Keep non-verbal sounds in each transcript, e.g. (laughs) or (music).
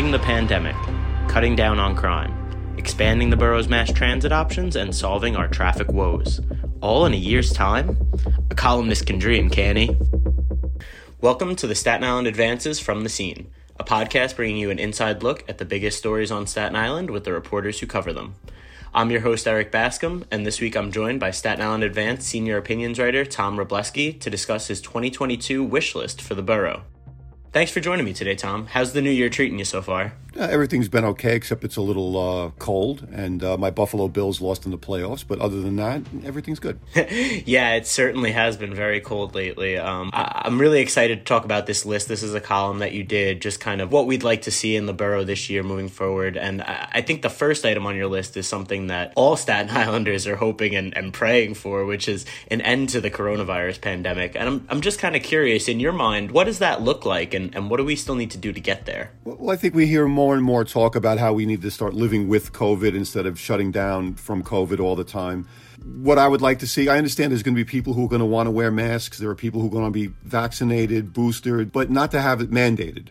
Ending the pandemic, cutting down on crime, expanding the borough's mass transit options, and solving our traffic woes. All in a year's time? A columnist can dream, can he? Welcome to the Staten Island Advances from the Scene, a podcast bringing you an inside look at the biggest stories on Staten Island with the reporters who cover them. I'm your host, Erik Bascome, and this week I'm joined by Staten Island Advance senior opinions writer Tom Wrobleski to discuss his 2022 wish list for the borough. Thanks for joining me today, Tom. How's the new year treating you so far? Uh, everything's been okay, except it's a little uh, cold, and uh, my Buffalo Bills lost in the playoffs. But other than that, everything's good. (laughs) yeah, it certainly has been very cold lately. Um, I- am really excited to talk about this list. This is a column that you did, just kind of what we'd like to see in the borough this year moving forward. And I, I think the first item on your list is something that all Staten (laughs) Islanders are hoping and, and praying for, which is an end to the coronavirus pandemic. And I'm, I'm just kind of curious, in your mind, what does that look like, and, and what do we still need to do to get there? Well, I think we hear more and more talk about how we need to start living with COVID instead of shutting down from COVID all the time. What I would like to see, I understand there's going to be people who are going to want to wear masks. There are people who are going to be vaccinated, boosted, but not to have it mandated.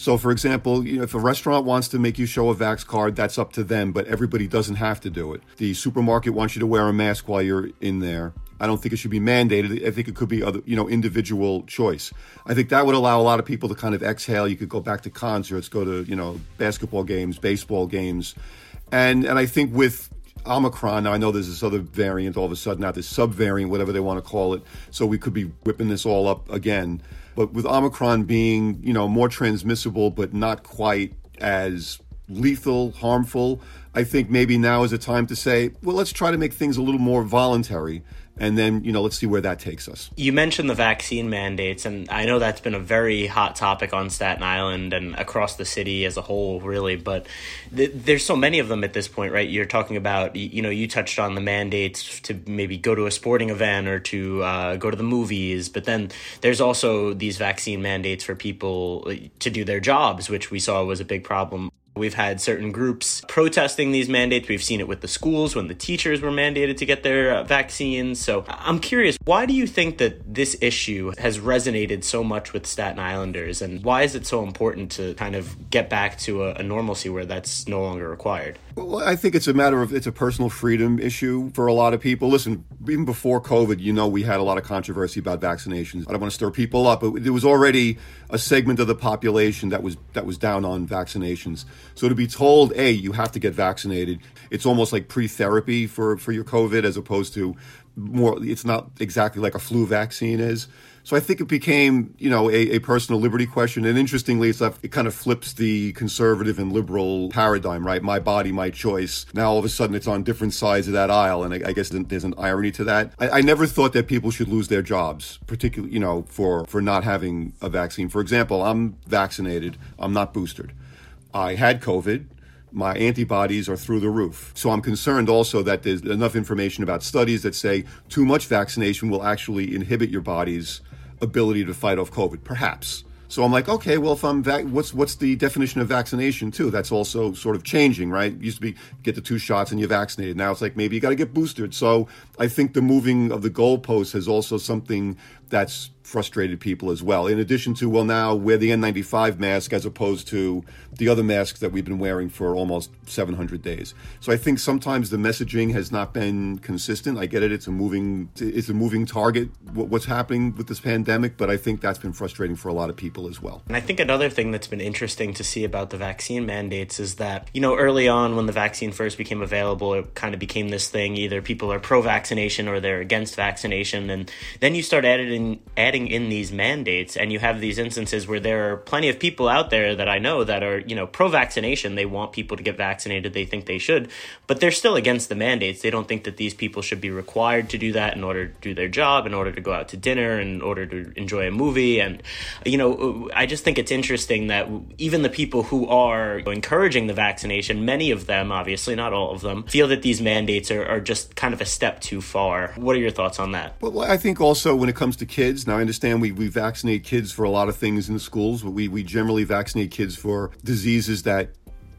So, for example, you know, if a restaurant wants to make you show a Vax card, that's up to them, but everybody doesn't have to do it. The supermarket wants you to wear a mask while you're in there. I don't think it should be mandated. I think it could be other, you know, individual choice. I think that would allow a lot of people to kind of exhale. You could go back to concerts, go to, you know, basketball games, baseball games. And and I think with Omicron, now I know there's this other variant all of a sudden now, this subvariant, whatever they want to call it. So we could be whipping this all up again. But with Omicron being, you know, more transmissible but not quite as lethal, harmful, I think maybe now is a time to say, well, let's try to make things a little more voluntary and then you know let's see where that takes us. You mentioned the vaccine mandates, and I know that's been a very hot topic on Staten Island and across the city as a whole, really. But th- there's so many of them at this point, right? You're talking about, you know, you touched on the mandates to maybe go to a sporting event or to uh, go to the movies, but then there's also these vaccine mandates for people to do their jobs, which we saw was a big problem We've had certain groups protesting these mandates. We've seen it with the schools when the teachers were mandated to get their uh, vaccines. So I'm curious, why do you think that this issue has resonated so much with Staten Islanders? And why is it so important to kind of get back to a, a normalcy where that's no longer required? Well, I think it's a matter of it's a personal freedom issue for a lot of people. Listen, even before COVID, you know, we had a lot of controversy about vaccinations. I don't want to stir people up, but there was already a segment of the population that was that was down on vaccinations. So to be told, "Hey, you have to get vaccinated," it's almost like pre-therapy for for your COVID, as opposed to more. It's not exactly like a flu vaccine is. So I think it became, you know, a, a personal liberty question. And interestingly, it's, it kind of flips the conservative and liberal paradigm, right? My body, my choice. Now all of a sudden it's on different sides of that aisle. And I, I guess there's an irony to that. I, I, never thought that people should lose their jobs, particularly, you know, for, for not having a vaccine. For example, I'm vaccinated. I'm not boosted. I had COVID. My antibodies are through the roof. So I'm concerned also that there's enough information about studies that say too much vaccination will actually inhibit your body's ability to fight off COVID. Perhaps. So I'm like, okay, well, if I'm vac- what's what's the definition of vaccination too? That's also sort of changing, right? Used to be get the two shots and you're vaccinated. Now it's like maybe you got to get boosted. So I think the moving of the goalposts has also something that's frustrated people as well. In addition to, well, now wear the N95 mask as opposed to the other masks that we've been wearing for almost 700 days. So I think sometimes the messaging has not been consistent. I get it; it's a moving, it's a moving target. What's happening with this pandemic, but I think that's been frustrating for a lot of people as well. And I think another thing that's been interesting to see about the vaccine mandates is that you know early on when the vaccine first became available, it kind of became this thing: either people are pro-vaccination or they're against vaccination, and then you start adding adding in these mandates, and you have these instances where there are plenty of people out there that I know that are you know pro-vaccination. They want people to get vaccinated. They think they should, but they're still against the mandates. They don't think that these people should be required to do that in order to do their job, in order to go out to dinner, in order to enjoy a movie, and you know, I just think it's interesting that even the people who are encouraging the vaccination, many of them, obviously not all of them, feel that these mandates are, are just kind of a step too far. What are your thoughts on that? Well, I think also when it comes to kids, now I understand we, we vaccinate kids for a lot of things in the schools, but we, we generally vaccinate kids for diseases that,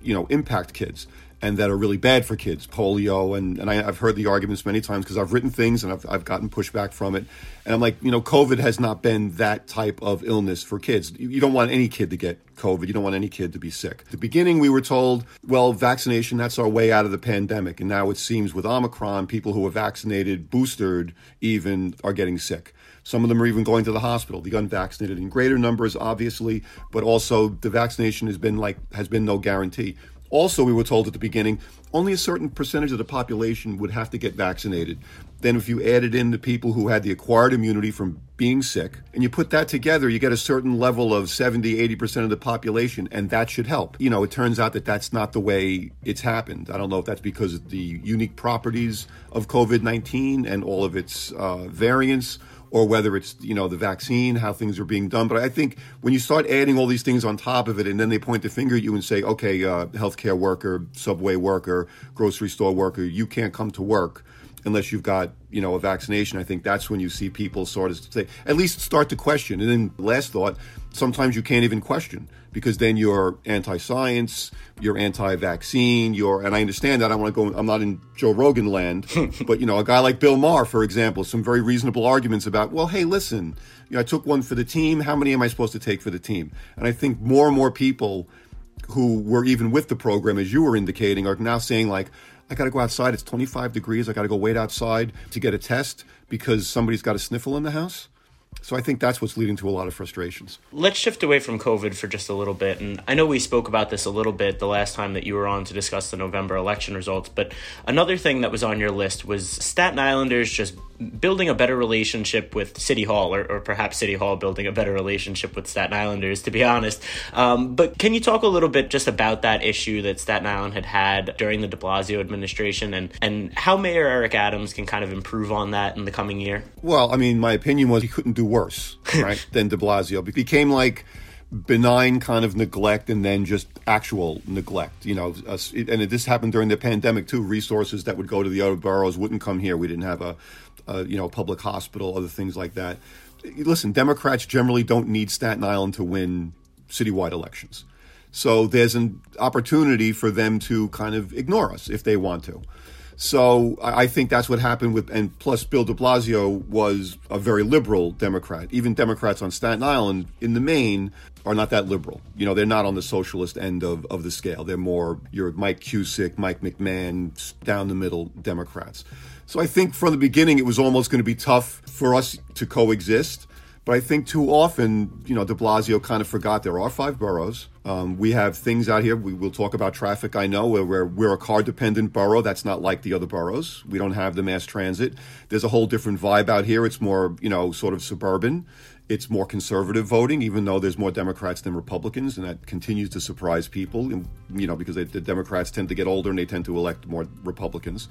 you know, impact kids and that are really bad for kids, polio. And, and I, have heard the arguments many times because I've written things and I've, I've gotten pushback from it. And I'm like, you know, COVID has not been that type of illness for kids. You don't want any kid to get COVID. You don't want any kid to be sick. At the beginning, we were told, well, vaccination, that's our way out of the pandemic. And now it seems with Omicron, people who are vaccinated, boosted even, are getting sick. Some of them are even going to the hospital. The unvaccinated in greater numbers, obviously, but also the vaccination has been like has been no guarantee. Also, we were told at the beginning only a certain percentage of the population would have to get vaccinated. Then, if you added in the people who had the acquired immunity from being sick, and you put that together, you get a certain level of 70, 80% of the population, and that should help. You know, it turns out that that's not the way it's happened. I don't know if that's because of the unique properties of COVID 19 and all of its uh, variants or whether it's you know the vaccine, how things are being done. But I think when you start adding all these things on top of it, and then they point the finger at you and say, "Okay, uh, healthcare worker, subway worker, grocery store worker, you can't come to work." unless you've got you know a vaccination i think that's when you see people sort of say at least start to question and then last thought sometimes you can't even question because then you're anti-science, you're anti-vaccine, you're and I understand that I want to go I'm not in Joe Rogan land, (laughs) but you know, a guy like Bill Maher, for example, some very reasonable arguments about, well, hey, listen, you know, I took one for the team, how many am I supposed to take for the team? And I think more and more people who were even with the program as you were indicating are now saying like I got to go outside. It's 25 degrees. I got to go wait outside to get a test because somebody's got a sniffle in the house. So I think that's what's leading to a lot of frustrations. Let's shift away from COVID for just a little bit. And I know we spoke about this a little bit the last time that you were on to discuss the November election results, but another thing that was on your list was Staten Islanders just building a better relationship with City Hall, or, or perhaps City Hall building a better relationship with Staten Islanders, to be honest. Um, but can you talk a little bit just about that issue that Staten Island had had during the de Blasio administration and, and how Mayor Eric Adams can kind of improve on that in the coming year? Well, I mean, my opinion was he couldn't do worse, (laughs) right, than de Blasio. It became like benign kind of neglect and then just actual neglect. You know, uh, and this happened during the pandemic too. Resources that would go to the other boroughs wouldn't come here. We didn't have a, a you know public hospital, other things like that. Listen, Democrats generally don't need Staten Island to win citywide elections. So there's an opportunity for them to kind of ignore us if they want to. So I think that's what happened with, and plus Bill de Blasio was a very liberal Democrat. Even Democrats on Staten Island, in the main, are not that liberal. You know, they're not on the socialist end of, of the scale. They're more your Mike Cusick, Mike McMahon, down the middle Democrats. So I think from the beginning it was almost going to be tough for us to coexist. But I think too often, you know, de Blasio kind of forgot there are five boroughs. Um, we have things out here. We will talk about traffic. I know where we're, we're a car dependent borough. That's not like the other boroughs. We don't have the mass transit. There's a whole different vibe out here. It's more, you know, sort of suburban. It's more conservative voting, even though there's more Democrats than Republicans, and that continues to surprise people. You know, because they, the Democrats tend to get older and they tend to elect more Republicans.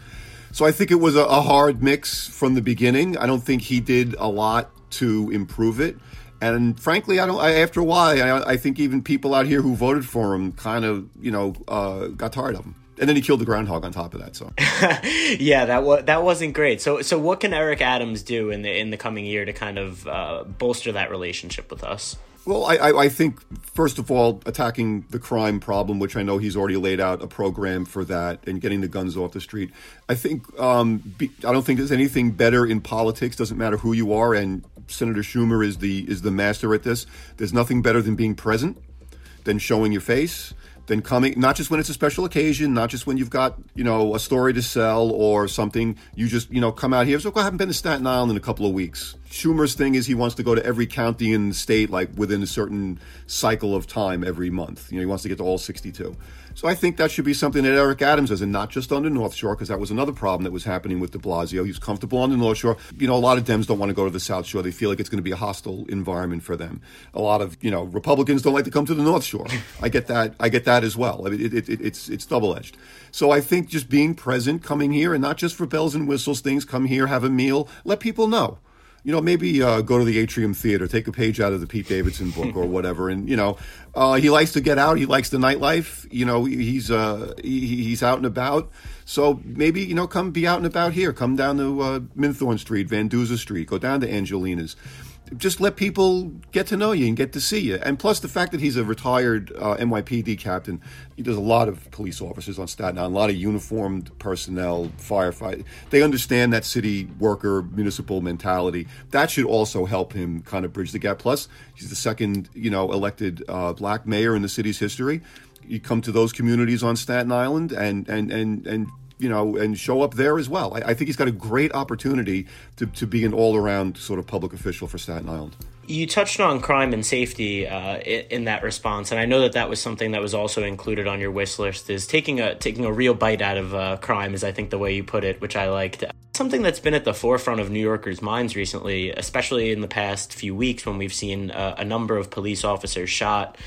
So I think it was a, a hard mix from the beginning. I don't think he did a lot to improve it. And frankly, I don't. I, after a while, I, I, think even people out here who voted for him kind of, you know, uh, got tired of him. And then he killed the groundhog on top of that. So, (laughs) yeah, that was that wasn't great. So, so what can Eric Adams do in the in the coming year to kind of uh, bolster that relationship with us? Well, I, I, think first of all, attacking the crime problem, which I know he's already laid out a program for that, and getting the guns off the street. I think um, be, I don't think there's anything better in politics. Doesn't matter who you are, and Senator Schumer is the is the master at this. There's nothing better than being present, than showing your face, than coming not just when it's a special occasion, not just when you've got you know a story to sell or something. You just you know come out here. So I haven't been to Staten Island in a couple of weeks. Schumer's thing is he wants to go to every county in the state like within a certain cycle of time every month. You know he wants to get to all 62. So I think that should be something that Eric Adams does, and not just on the North Shore, because that was another problem that was happening with De Blasio. He's comfortable on the North Shore. You know, a lot of Dems don't want to go to the South Shore. They feel like it's going to be a hostile environment for them. A lot of you know Republicans don't like to come to the North Shore. I get that. I get that as well. I mean, it, it, it, it's it's double edged. So I think just being present, coming here, and not just for bells and whistles, things. Come here, have a meal, let people know you know, maybe uh, go to the Atrium Theater, take a page out of the Pete Davidson book or whatever, and you know, uh, he likes to get out. He likes the nightlife. You know, he's uh, he, he's out and about. So maybe you know, come be out and about here. Come down to uh, Minthorne Street, Van Duzer Street. Go down to Angelina's just let people get to know you and get to see you. And plus, the fact that he's a retired uh, NYPD captain, he does a lot of police officers on Staten Island, a lot of uniformed personnel, firefighters. They understand that city worker municipal mentality. That should also help him kind of bridge the gap. Plus, he's the second, you know, elected uh, black mayor in the city's history. You come to those communities on Staten Island and and and and you know, and show up there as well. I, I think he's got a great opportunity to, to be an all around sort of public official for Staten Island. You touched on crime and safety uh, in that response, and I know that that was something that was also included on your wish list. Is taking a taking a real bite out of uh, crime, is I think the way you put it, which I liked. Something that's been at the forefront of New Yorkers' minds recently, especially in the past few weeks when we've seen uh, a number of police officers shot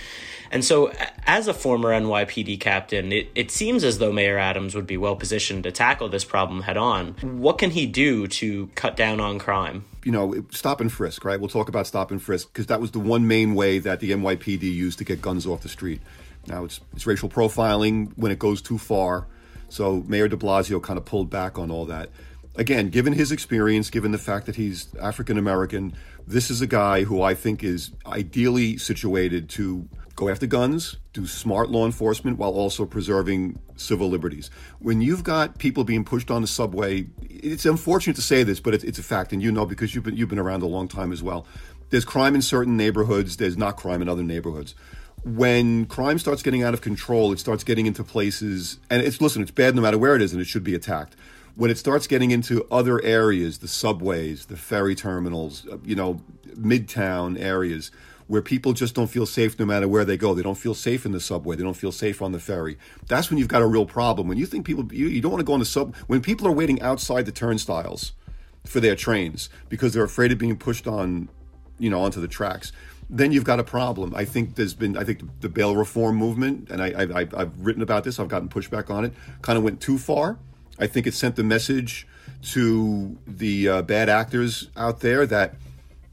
and so, as a former NYPD captain, it, it seems as though Mayor Adams would be well positioned to tackle this problem head on. What can he do to cut down on crime? You know, stop and frisk, right? We'll talk about stop and frisk because that was the one main way that the NYPD used to get guns off the street. Now it's, it's racial profiling when it goes too far. So Mayor de Blasio kind of pulled back on all that. Again, given his experience, given the fact that he's African American, this is a guy who I think is ideally situated to go after guns, do smart law enforcement while also preserving civil liberties. When you've got people being pushed on the subway, it's unfortunate to say this, but it's, it's a fact, and you know because you've been you've been around a long time as well. There's crime in certain neighborhoods. There's not crime in other neighborhoods. When crime starts getting out of control, it starts getting into places, and it's listen, it's bad no matter where it is, and it should be attacked when it starts getting into other areas, the subways, the ferry terminals, uh, you know, midtown areas, where people just don't feel safe no matter where they go. They don't feel safe in the subway. They don't feel safe on the ferry. That's when you've got a real problem. When you think people, you, you don't want to go on the sub, when people are waiting outside the turnstiles for their trains because they're afraid of being pushed on, you know, onto the tracks, then you've got a problem. I think there's been, I think the bail reform movement, and I, I've written about this, I've gotten pushback on it, kind of went too far. I think it sent the message to the uh, bad actors out there that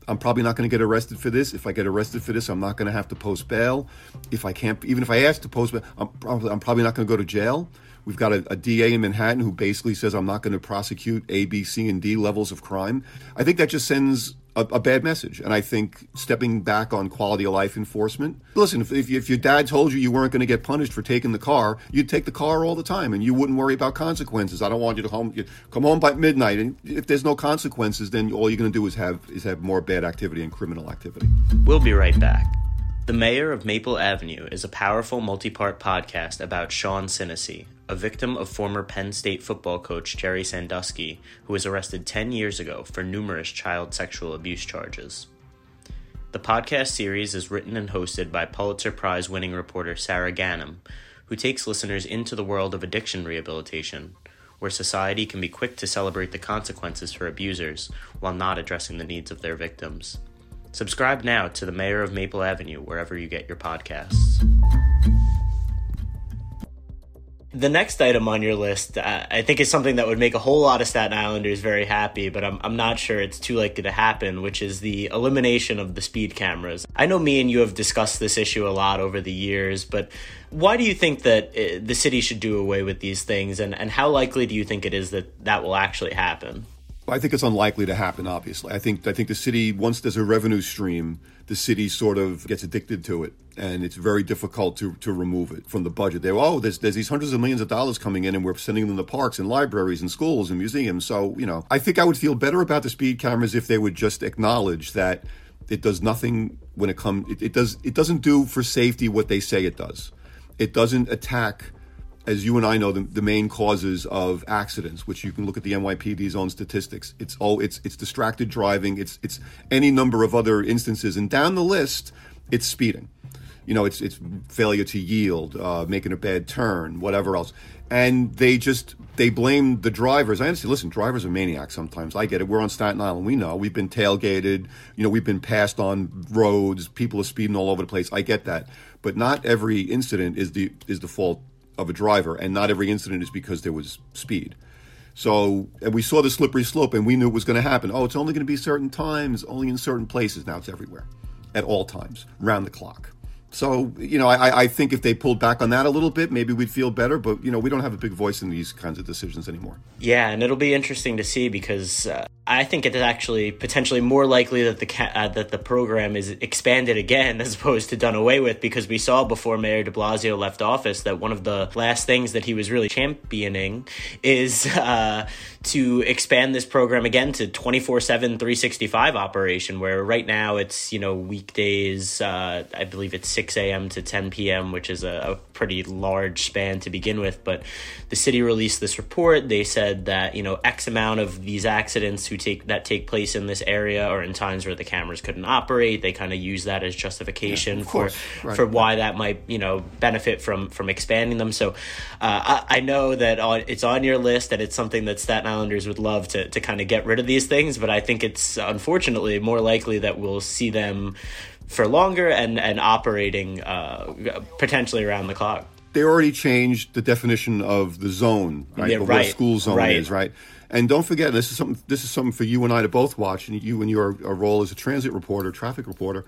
I'm probably not going to get arrested for this. If I get arrested for this, I'm not going to have to post bail. If I can't, even if I ask to post bail, I'm probably, I'm probably not going to go to jail. We've got a, a, DA in Manhattan who basically says I'm not going to prosecute A, B, C, and D levels of crime. I think that just sends a, a, bad message. And I think stepping back on quality of life enforcement. Listen, if, if, if your dad told you you weren't going to get punished for taking the car, you'd take the car all the time and you wouldn't worry about consequences. I don't want you to home, you come home by midnight. And if there's no consequences, then all you're going to do is have, is have more bad activity and criminal activity. We'll be right back. The Mayor of Maple Avenue is a powerful multi part podcast about Sean Sinisi, a victim of former Penn State football coach Jerry Sandusky, who was arrested 10 years ago for numerous child sexual abuse charges. The podcast series is written and hosted by Pulitzer Prize winning reporter Sarah Ganim, who takes listeners into the world of addiction rehabilitation, where society can be quick to celebrate the consequences for abusers while not addressing the needs of their victims. Subscribe now to The Mayor of Maple Avenue wherever you get your podcasts. The next item on your list, uh, I think, is something that would make a whole lot of Staten Islanders very happy, but I'm, I'm not sure it's too likely to happen, which is the elimination of the speed cameras. I know me and you have discussed this issue a lot over the years, but why do you think that uh, the city should do away with these things, and, and how likely do you think it is that that will actually happen? I think it's unlikely to happen. Obviously, I think I think the city once there's a revenue stream, the city sort of gets addicted to it, and it's very difficult to, to remove it from the budget. They oh, there's there's these hundreds of millions of dollars coming in, and we're sending them to parks and libraries and schools and museums. So you know, I think I would feel better about the speed cameras if they would just acknowledge that it does nothing when it comes. It, it does it doesn't do for safety what they say it does. It doesn't attack as you and I know, the, the, main causes of accidents, which you can look at the NYPD's own statistics. It's all it's it's distracted driving. It's it's any number of other instances, and down the list, it's speeding. You know, it's it's failure to yield, uh, making a bad turn, whatever else. And they just they blame the drivers. I understand. Listen, drivers are maniacs sometimes. I get it. We're on Staten Island. We know we've been tailgated. You know, we've been passed on roads. People are speeding all over the place. I get that. But not every incident is the is the fault of a driver, and not every incident is because there was speed. So, and we saw the slippery slope, and we knew it was going to happen. Oh, it's only going to be certain times, only in certain places. Now it's everywhere, at all times, round the clock. So, you know, I, I think if they pulled back on that a little bit, maybe we'd feel better. But, you know, we don't have a big voice in these kinds of decisions anymore. Yeah, and it'll be interesting to see because uh, I think it is actually potentially more likely that the ca- uh, that the program is expanded again (laughs) as opposed to done away with because we saw before Mayor de Blasio left office that one of the last things that he was really championing is (laughs) uh, to expand this program again to 24 7 365 operation where right now it's, you know, weekdays, uh, I believe it's 6 a.m. to 10 p.m., which is a, a, pretty large span to begin with. But the city released this report. They said that you know X amount of these accidents who take that take place in this area or in times where the cameras couldn't operate. They kind of use that as justification yeah, for right. for why that might you know benefit from from expanding them. So uh, I, I, know that it's on your list that it's something that Staten Islanders would love to to kind of get rid of these things. But I think it's unfortunately more likely that we'll see them for longer and and operating uh, potentially around the clock. They already changed the definition of the zone, right? Yeah, right. What a school zone right. is, right? And don't forget, this is something. This is something for you and I to both watch, and you in your role as a transit reporter, traffic reporter.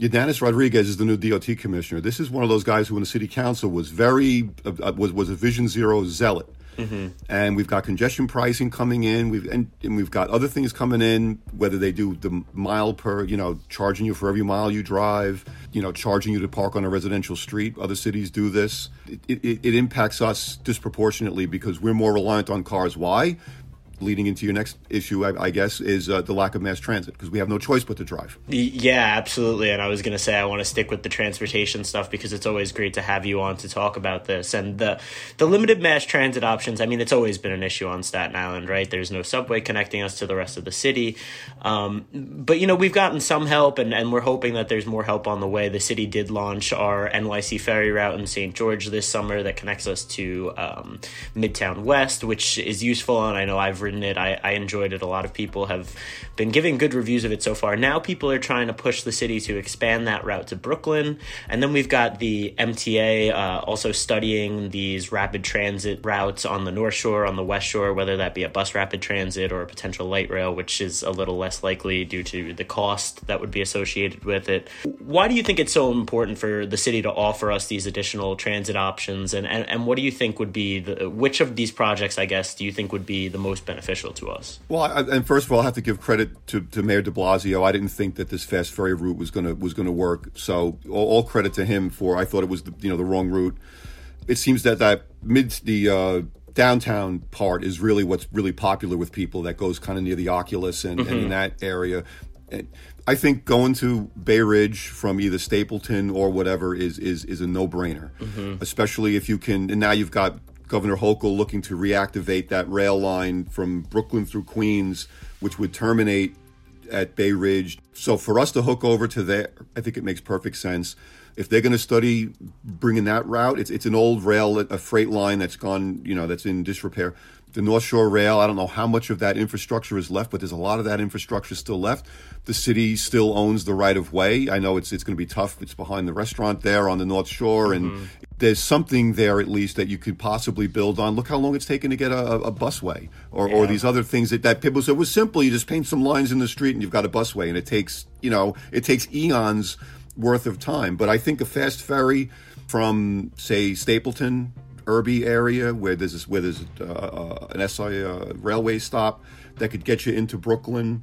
Ydanis Rodriguez is the new DOT commissioner. This is one of those guys who, in the city council, was very uh, was was a Vision Zero zealot Mm-hmm. And we've got congestion pricing coming in. We've and, and, we've got other things coming in. Whether they do the mile per, you know, charging you for every mile you drive, you know, charging you to park on a residential street. Other cities do this. It, it, it impacts us disproportionately because we're more reliant on cars. Why? Leading into your next issue, I, I guess, is uh, the lack of mass transit because we have no choice but to drive. Yeah, absolutely. And I was going to say I want to stick with the transportation stuff because it's always great to have you on to talk about this and the the limited mass transit options. I mean, it's always been an issue on Staten Island, right? There's no subway connecting us to the rest of the city, um, but you know we've gotten some help, and and we're hoping that there's more help on the way. The city did launch our NYC ferry route in St. George this summer that connects us to um, Midtown West, which is useful, and I know I've ridden it. I, I enjoyed it. A lot of people have been giving good reviews of it so far. Now people are trying to push the city to expand that route to Brooklyn. And then we've got the MTA uh, also studying these rapid transit routes on the North Shore, on the West Shore, whether that be a bus rapid transit or a potential light rail, which is a little less likely due to the cost that would be associated with it. Why do you think it's so important for the city to offer us these additional transit options? And, and, and what do you think would be the, which of these projects, I guess, do you think would be the most beneficial to us? Well, I, and first of all, I have to give credit to, to Mayor De Blasio. I didn't think that this fast ferry route was gonna was gonna work. So all, all credit to him for. I thought it was the, you know the wrong route. It seems that that mid the uh, downtown part is really what's really popular with people. That goes kind of near the Oculus and, mm-hmm. and in that area. And I think going to Bay Ridge from either Stapleton or whatever is is is a no brainer, mm-hmm. especially if you can. And now you've got Governor Hochul looking to reactivate that rail line from Brooklyn through Queens, which would terminate at Bay Ridge. So for us to hook over to there, I think it makes perfect sense. If they're going to study bringing that route, it's it's an old rail, a freight line that's gone, you know, that's in disrepair the North Shore Rail. I don't know how much of that infrastructure is left, but there's a lot of that infrastructure still left. The city still owns the right of way. I know it's it's going to be tough. It's behind the restaurant there on the North Shore, and mm-hmm. there's something there at least that you could possibly build on. Look how long it's taken to get a, a busway, or, yeah. or these other things that, that people said was simple. You just paint some lines in the street and you've got a busway, and it takes you know it takes eons worth of time. But I think a fast ferry from say Stapleton Irby area where there's where there's uh, uh an SI uh, railway stop. that could get you into Brooklyn.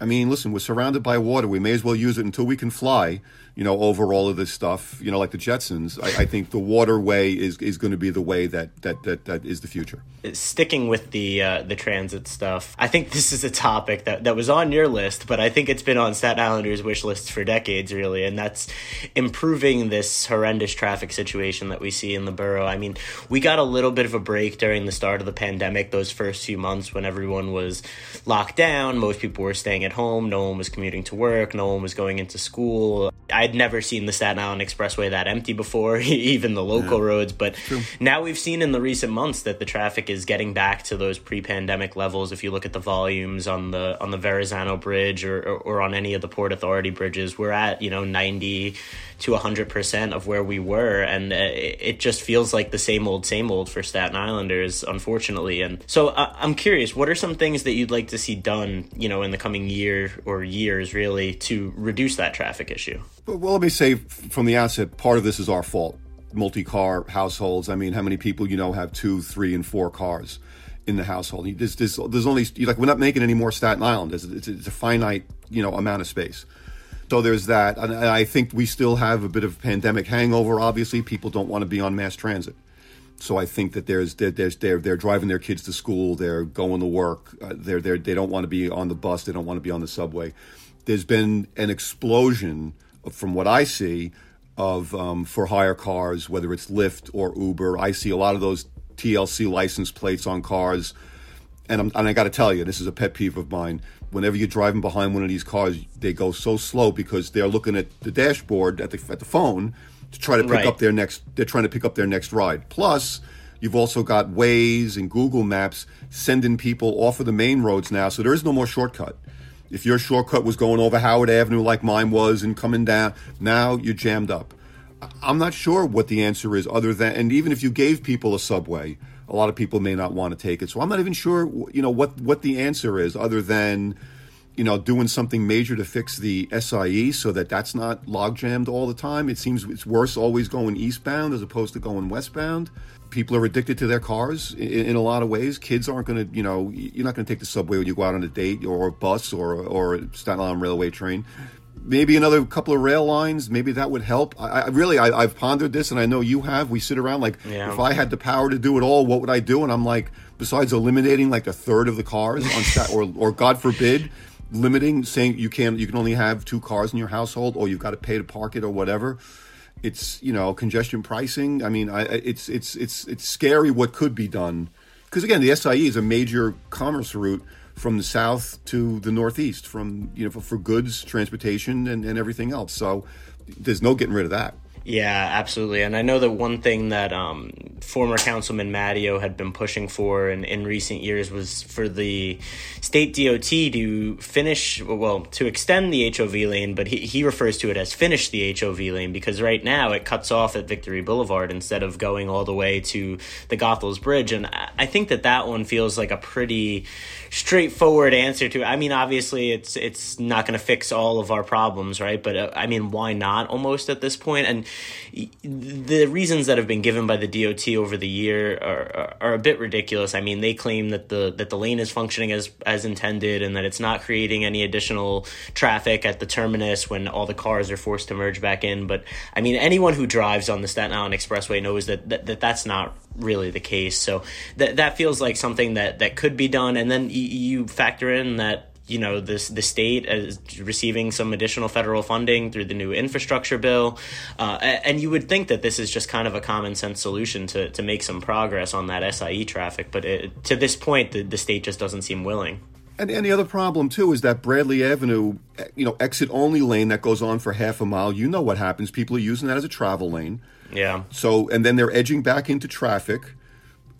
I mean, listen, we're surrounded by water. We may as well use it until we can fly you know, over all of this stuff, you know, like the Jetsons, I, I think the waterway is, is going to be the way that, that, that, that is the future. Sticking with the uh, the transit stuff, I think this is a topic that, that was on your list, but I think it's been on Staten Islanders' wish lists for decades, really, and that's improving this horrendous traffic situation that we see in the borough. I mean, we got a little bit of a break during the start of the pandemic, those first few months when everyone was locked down, most people were staying at home, no one was commuting to work, no one was going into school. I'd never seen the Staten Island Expressway that empty before, (laughs) even the local yeah. roads. But True. now we've seen in the recent months that the traffic is getting back to those pre-pandemic levels. If you look at the volumes on the on the Verrazano Bridge or, or, or on any of the Port Authority bridges, we're at you know ninety to hundred percent of where we were, and uh, it just feels like the same old, same old for Staten Islanders, unfortunately. And so uh, I'm curious, what are some things that you'd like to see done, you know, in the coming year or years, really, to reduce that traffic issue? Well, let me say from the outset, part of this is our fault. Multi car households. I mean, how many people you know have two, three, and four cars in the household? There's, there's, there's only, like, we're not making any more Staten Island. It's, it's, it's a finite, you know, amount of space. So there's that. And I think we still have a bit of pandemic hangover, obviously. People don't want to be on mass transit. So I think that there's there's they're they're driving their kids to school, they're going to work, uh, they're they they don't want to be on the bus, they don't want to be on the subway. There's been an explosion from what I see, of um, for hire cars, whether it's Lyft or Uber. I see a lot of those TLC license plates on cars. And, I'm, and I got to tell you, this is a pet peeve of mine. Whenever you're driving behind one of these cars, they go so slow because they're looking at the dashboard at the, at the phone to try to pick right. up their next. They're trying to pick up their next ride. Plus, you've also got Waze and Google Maps sending people off of the main roads now, so there is no more shortcut. If your shortcut was going over Howard Avenue like mine was and coming down, now you're jammed up. I'm not sure what the answer is other than, and even if you gave people a subway, a lot of people may not want to take it. So I'm not even sure, you know, what, what the answer is other than, you know, doing something major to fix the SIE so that that's not log jammed all the time. It seems it's worse always going eastbound as opposed to going westbound people are addicted to their cars in, in a lot of ways. Kids aren't going to, you know, you're not going to take the subway when you go out on a date or a bus or or a Staten Island railway train. Maybe another couple of rail lines. Maybe that would help. I, I really, I, have pondered this, and I know you have. We sit around like, yeah. if I had the power to do it all, what would I do? And I'm like, besides eliminating like a third of the cars on stat, or or God forbid, limiting saying you can you can only have two cars in your household, or you've got to pay to park it or whatever it's you know congestion pricing. I mean, I, it's it's it's it's scary what could be done because again, the SIE is a major commerce route from the south to the northeast, from you know for, for goods, transportation, and, and everything else. So there's no getting rid of that. Yeah, absolutely. And I know that one thing that um, former Councilman Matteo had been pushing for in, in recent years was for the state DOT to finish, well, to extend the HOV lane, but he, he refers to it as finish the HOV lane because right now it cuts off at Victory Boulevard instead of going all the way to the Goethals Bridge. And I think that that one feels like a pretty straightforward answer to it. I mean, obviously, it's it's not going to fix all of our problems, right? But uh, I mean, why not almost at this point? And the reasons that have been given by the DOT over the year are, are, are, a bit ridiculous. I mean, they claim that the that the lane is functioning as as intended and that it's not creating any additional traffic at the terminus when all the cars are forced to merge back in. But I mean, anyone who drives on the Staten Island Expressway knows that that, that that's not really the case. So that that feels like something that that could be done. And then you, you factor in that you know this the state is receiving some additional federal funding through the new infrastructure bill, uh, and you would think that this is just kind of a common sense solution to to make some progress on that SIE traffic. But it, to this point, the, the state just doesn't seem willing. And, and the other problem too is that Bradley Avenue, you know, exit only lane that goes on for half a mile. You know what happens? People are using that as a travel lane. Yeah. So and then they're edging back into traffic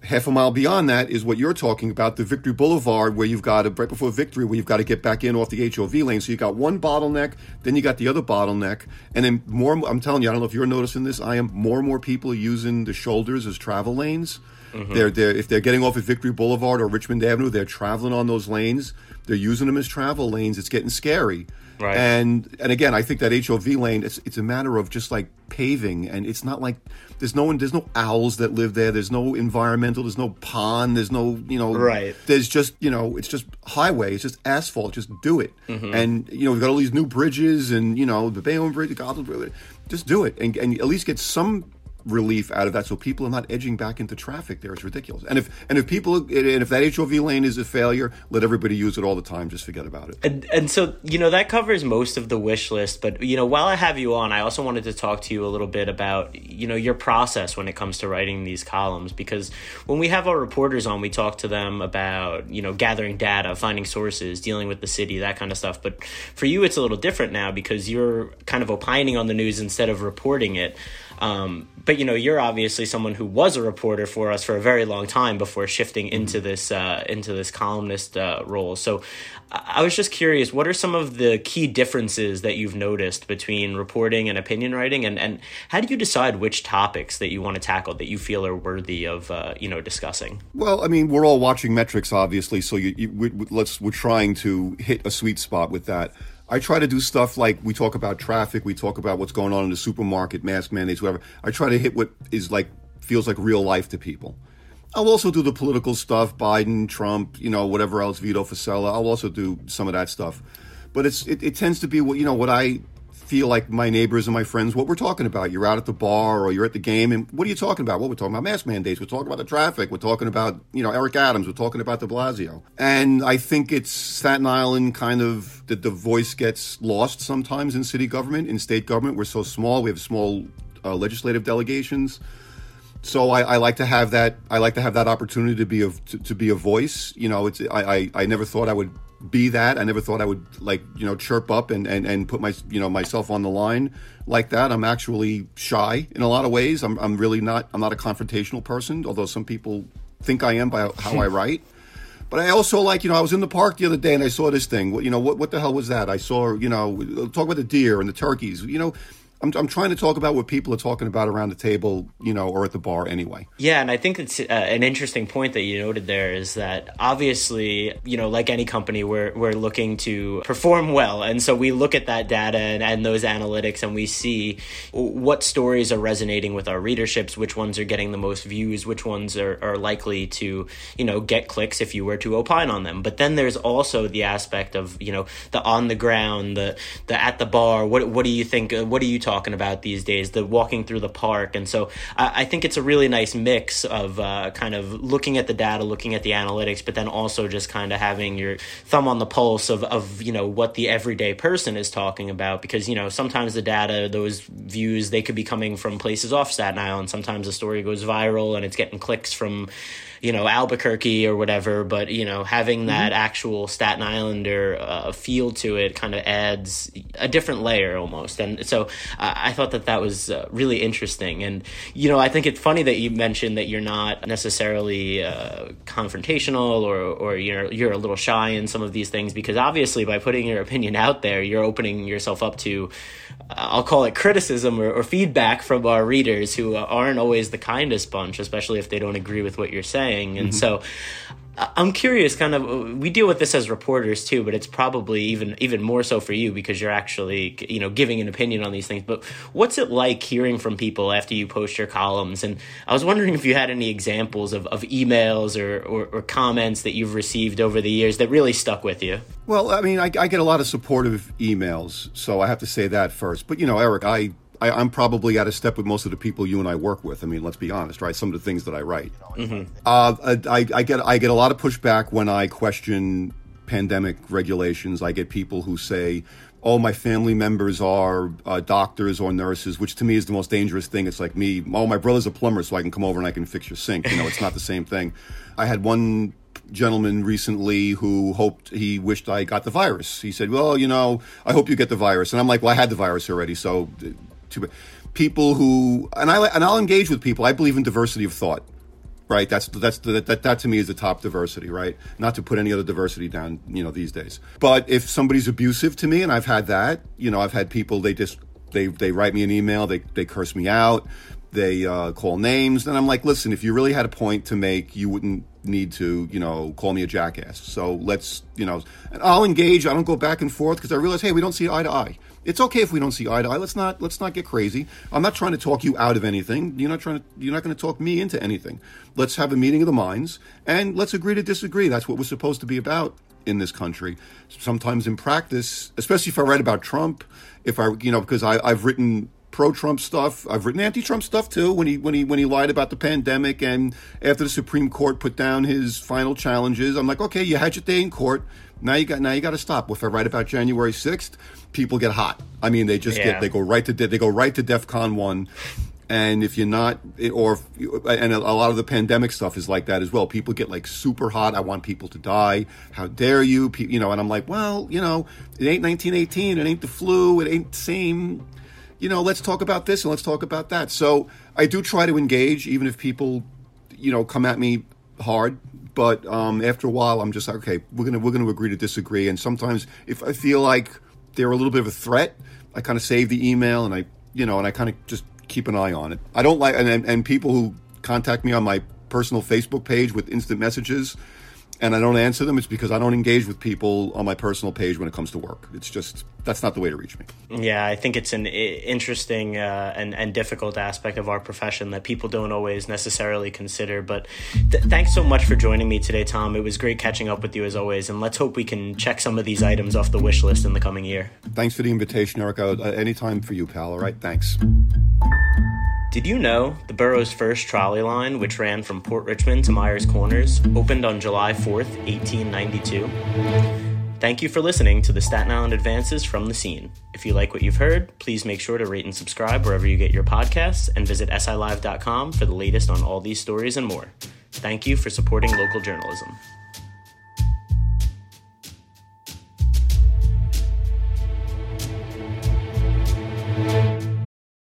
half a mile beyond that is what you're talking about, the Victory Boulevard, where you've got to, right before Victory, where you've got to get back in off the HOV lane. So you got one bottleneck, then you got the other bottleneck, and then more. I'm telling you, I don't know if you're noticing this. I am more and more people using the shoulders as travel lanes. Mm-hmm. They're, they're if they're getting off at Victory Boulevard or Richmond Avenue, they're traveling on those lanes. They're using them as travel lanes. It's getting scary. Right. And and again, I think that HOV lane it's it's a matter of just like paving, and it's not like there's no one there's no owls that live there. There's no environmental. There's no pond. There's no you know. Right. There's just you know it's just highway. It's just asphalt. Just do it. Mm-hmm. And you know we've got all these new bridges, and you know the Bayonne Bridge, the Goethals Bridge. Just do it, and and at least get some relief out of that so people are not edging back into traffic there. It's ridiculous. And if and if people and if that hov lane is a failure let everybody use it all the time. Just forget about it. And, and so you know that covers most of the wish list but you know while i have you on i also wanted to talk to you a little bit about you know your process when it comes to writing these columns because when we have our reporters on we talk to them about you know gathering data finding sources dealing with the city that kind of stuff. But for you it's a little different now because you're kind of opining on the news instead of reporting it um, but you know, you're obviously someone who was a reporter for us for a very long time before shifting into mm-hmm. this uh, into this columnist uh, role. So, I was just curious, what are some of the key differences that you've noticed between reporting and opinion writing, and and how do you decide which topics that you want to tackle that you feel are worthy of uh, you know discussing? Well, I mean, we're all watching metrics, obviously, so you, you we, let's we're trying to hit a sweet spot with that. I try to do stuff like we talk about traffic, we talk about what's going on in the supermarket, mask mandates, whatever. I try to hit what is like feels like real life to people. I'll also do the political stuff, Biden, Trump, you know, whatever else, Vito Fossella. I'll also do some of that stuff, but it's it, it tends to be what you know what I feel like my neighbors and my friends what we're talking about. You're out at the bar or you're at the game, and what are you talking about? What we're talking about mask mandates. We're talking about the traffic. We're talking about you know Eric Adams. We're talking about De Blasio. And I think it's Staten Island kind of that the voice gets lost sometimes in city government, in state government. We're so small. We have small uh, legislative delegations. So I, I, like to have that. I like to have that opportunity to be a to, to be a voice. You know, it's I, I, I never thought I would be that. I never thought I would like you know chirp up and, and, and put my you know myself on the line like that. I'm actually shy in a lot of ways. I'm I'm really not. I'm not a confrontational person, although some people think I am by how I (laughs) write. But I also like, you know, I was in the park the other day and I saw this thing. What you know, what what the hell was that? I saw, you know, talk about the deer and the turkeys. You know, I'm, I'm trying to talk about what people are talking about around the table, you know, or at the bar anyway. Yeah, and I think it's uh, an interesting point that you noted there is that obviously, you know, like any company, we're we're looking to perform well, and so we look at that data and, and those analytics, and we see what stories are resonating with our readerships, which ones are getting the most views, which ones are, are likely to, you know, get clicks if you were to opine on them. But then there's also the aspect of, you know, the on the ground, the the at the bar. What what do you think? Uh, what do you talk talking about these days, the walking through the park. And so I, I think it's a really nice mix of uh, kind of looking at the data, looking at the analytics, but then also just kind of having your thumb on the pulse of, of, you know, what the everyday person is talking about. Because, you know, sometimes the data, those views, they could be coming from places off Staten Island. Sometimes a story goes viral and it's getting clicks from, you know Albuquerque or whatever, but you know having that mm-hmm. actual Staten Islander uh, feel to it kind of adds a different layer almost. And so uh, I thought that that was uh, really interesting. And you know I think it's funny that you mentioned that you're not necessarily uh, confrontational or or you're you're a little shy in some of these things because obviously by putting your opinion out there, you're opening yourself up to I'll call it criticism or, or, feedback from our readers who aren't always the kindest bunch, especially if they don't agree with what you're saying. And mm-hmm. so I'm curious, kind of, we deal with this as reporters too, but it's probably even even more so for you because you're actually, you know, giving an opinion on these things. But what's it like hearing from people after you post your columns? And I was wondering if you had any examples of, of emails or, or, or comments that you've received over the years that really stuck with you. Well, I mean, I, I get a lot of supportive emails, so I have to say that first. But you know, Eric, I I, am probably out of step with most of the people you and I work with. I mean, let's be honest, right? Some of the things that I write. Mm-hmm. Uh, I, I, get I get a lot of pushback when I question pandemic regulations. I get people who say, "Oh, my family members are uh, doctors or nurses," which to me is the most dangerous thing. It's like me. Oh, my brother's a plumber, so I can come over and I can fix your sink. You know, it's not the same thing. I had one gentleman recently who hoped he wished I got the virus. He said, "Well, you know, I hope you get the virus." And I'm like, "Well, I had the virus already, so to people who and I and I'll engage with people. I believe in diversity of thought. Right, that's that's that, that that to me is the top diversity, right? Not to put any other diversity down, you know, these days. But if somebody's abusive to me, and I've had that, you know, I've had people they just they they write me an email, they they curse me out, they uh, call names, and I'm like, listen, if you really had a point to make, you wouldn't need to, you know, call me a jackass. So let's, you know, and I'll engage. I don't go back and forth because I realize, hey, we don't see eye to eye. It's okay if we don't see eye to eye. Let's not let's not get crazy. I'm not trying to talk you out of anything. You're not trying to you're not going to talk me into anything. Let's have a meeting of the minds and let's agree to disagree. That's what we're supposed to be about in this country. Sometimes in practice, especially if I write about Trump, if I you know because I, I've written pro-Trump stuff. I've written anti-Trump stuff too. When he when he when he lied about the pandemic, and after the Supreme Court put down his final challenges, I'm like, okay, you had your day in court. Now you got now you got to stop. If I write about January 6th, people get hot. I mean, they just yeah. get they go right to they go right to DefCon one. And if you're not, or and a lot of the pandemic stuff is like that as well. People get like super hot. I want people to die. How dare you? You know, and I'm like, well, you know, it ain't 1918. It ain't the flu. It ain't the same. You know, let's talk about this and let's talk about that. So I do try to engage, even if people, you know, come at me hard. But um, after a while, I'm just like, okay, we're gonna we're gonna agree to disagree. And sometimes, if I feel like they're a little bit of a threat, I kind of save the email and I, you know, and I kind of just keep an eye on it. I don't like, and, and people who contact me on my personal Facebook page with instant messages, and I don't answer them, it's because I don't engage with people on my personal page when it comes to work. It's just that's not the way to reach me. Yeah, I think it's an interesting uh, and and difficult aspect of our profession that people don't always necessarily consider. But th- thanks so much for joining me today, Tom. It was great catching up with you as always, and let's hope we can check some of these items off the wish list in the coming year. Thanks for the invitation, Erica. Uh, anytime for you, pal. All right, thanks. Did you know the borough's first trolley line, which ran from Port Richmond to Meiers Corners, opened on July 4th, 1892? Thank you for listening to the Staten Island Advance's from the Scene. If you like what you've heard, please make sure to rate and subscribe wherever you get your podcasts and visit silive.com for the latest on all these stories and more. Thank you for supporting local journalism.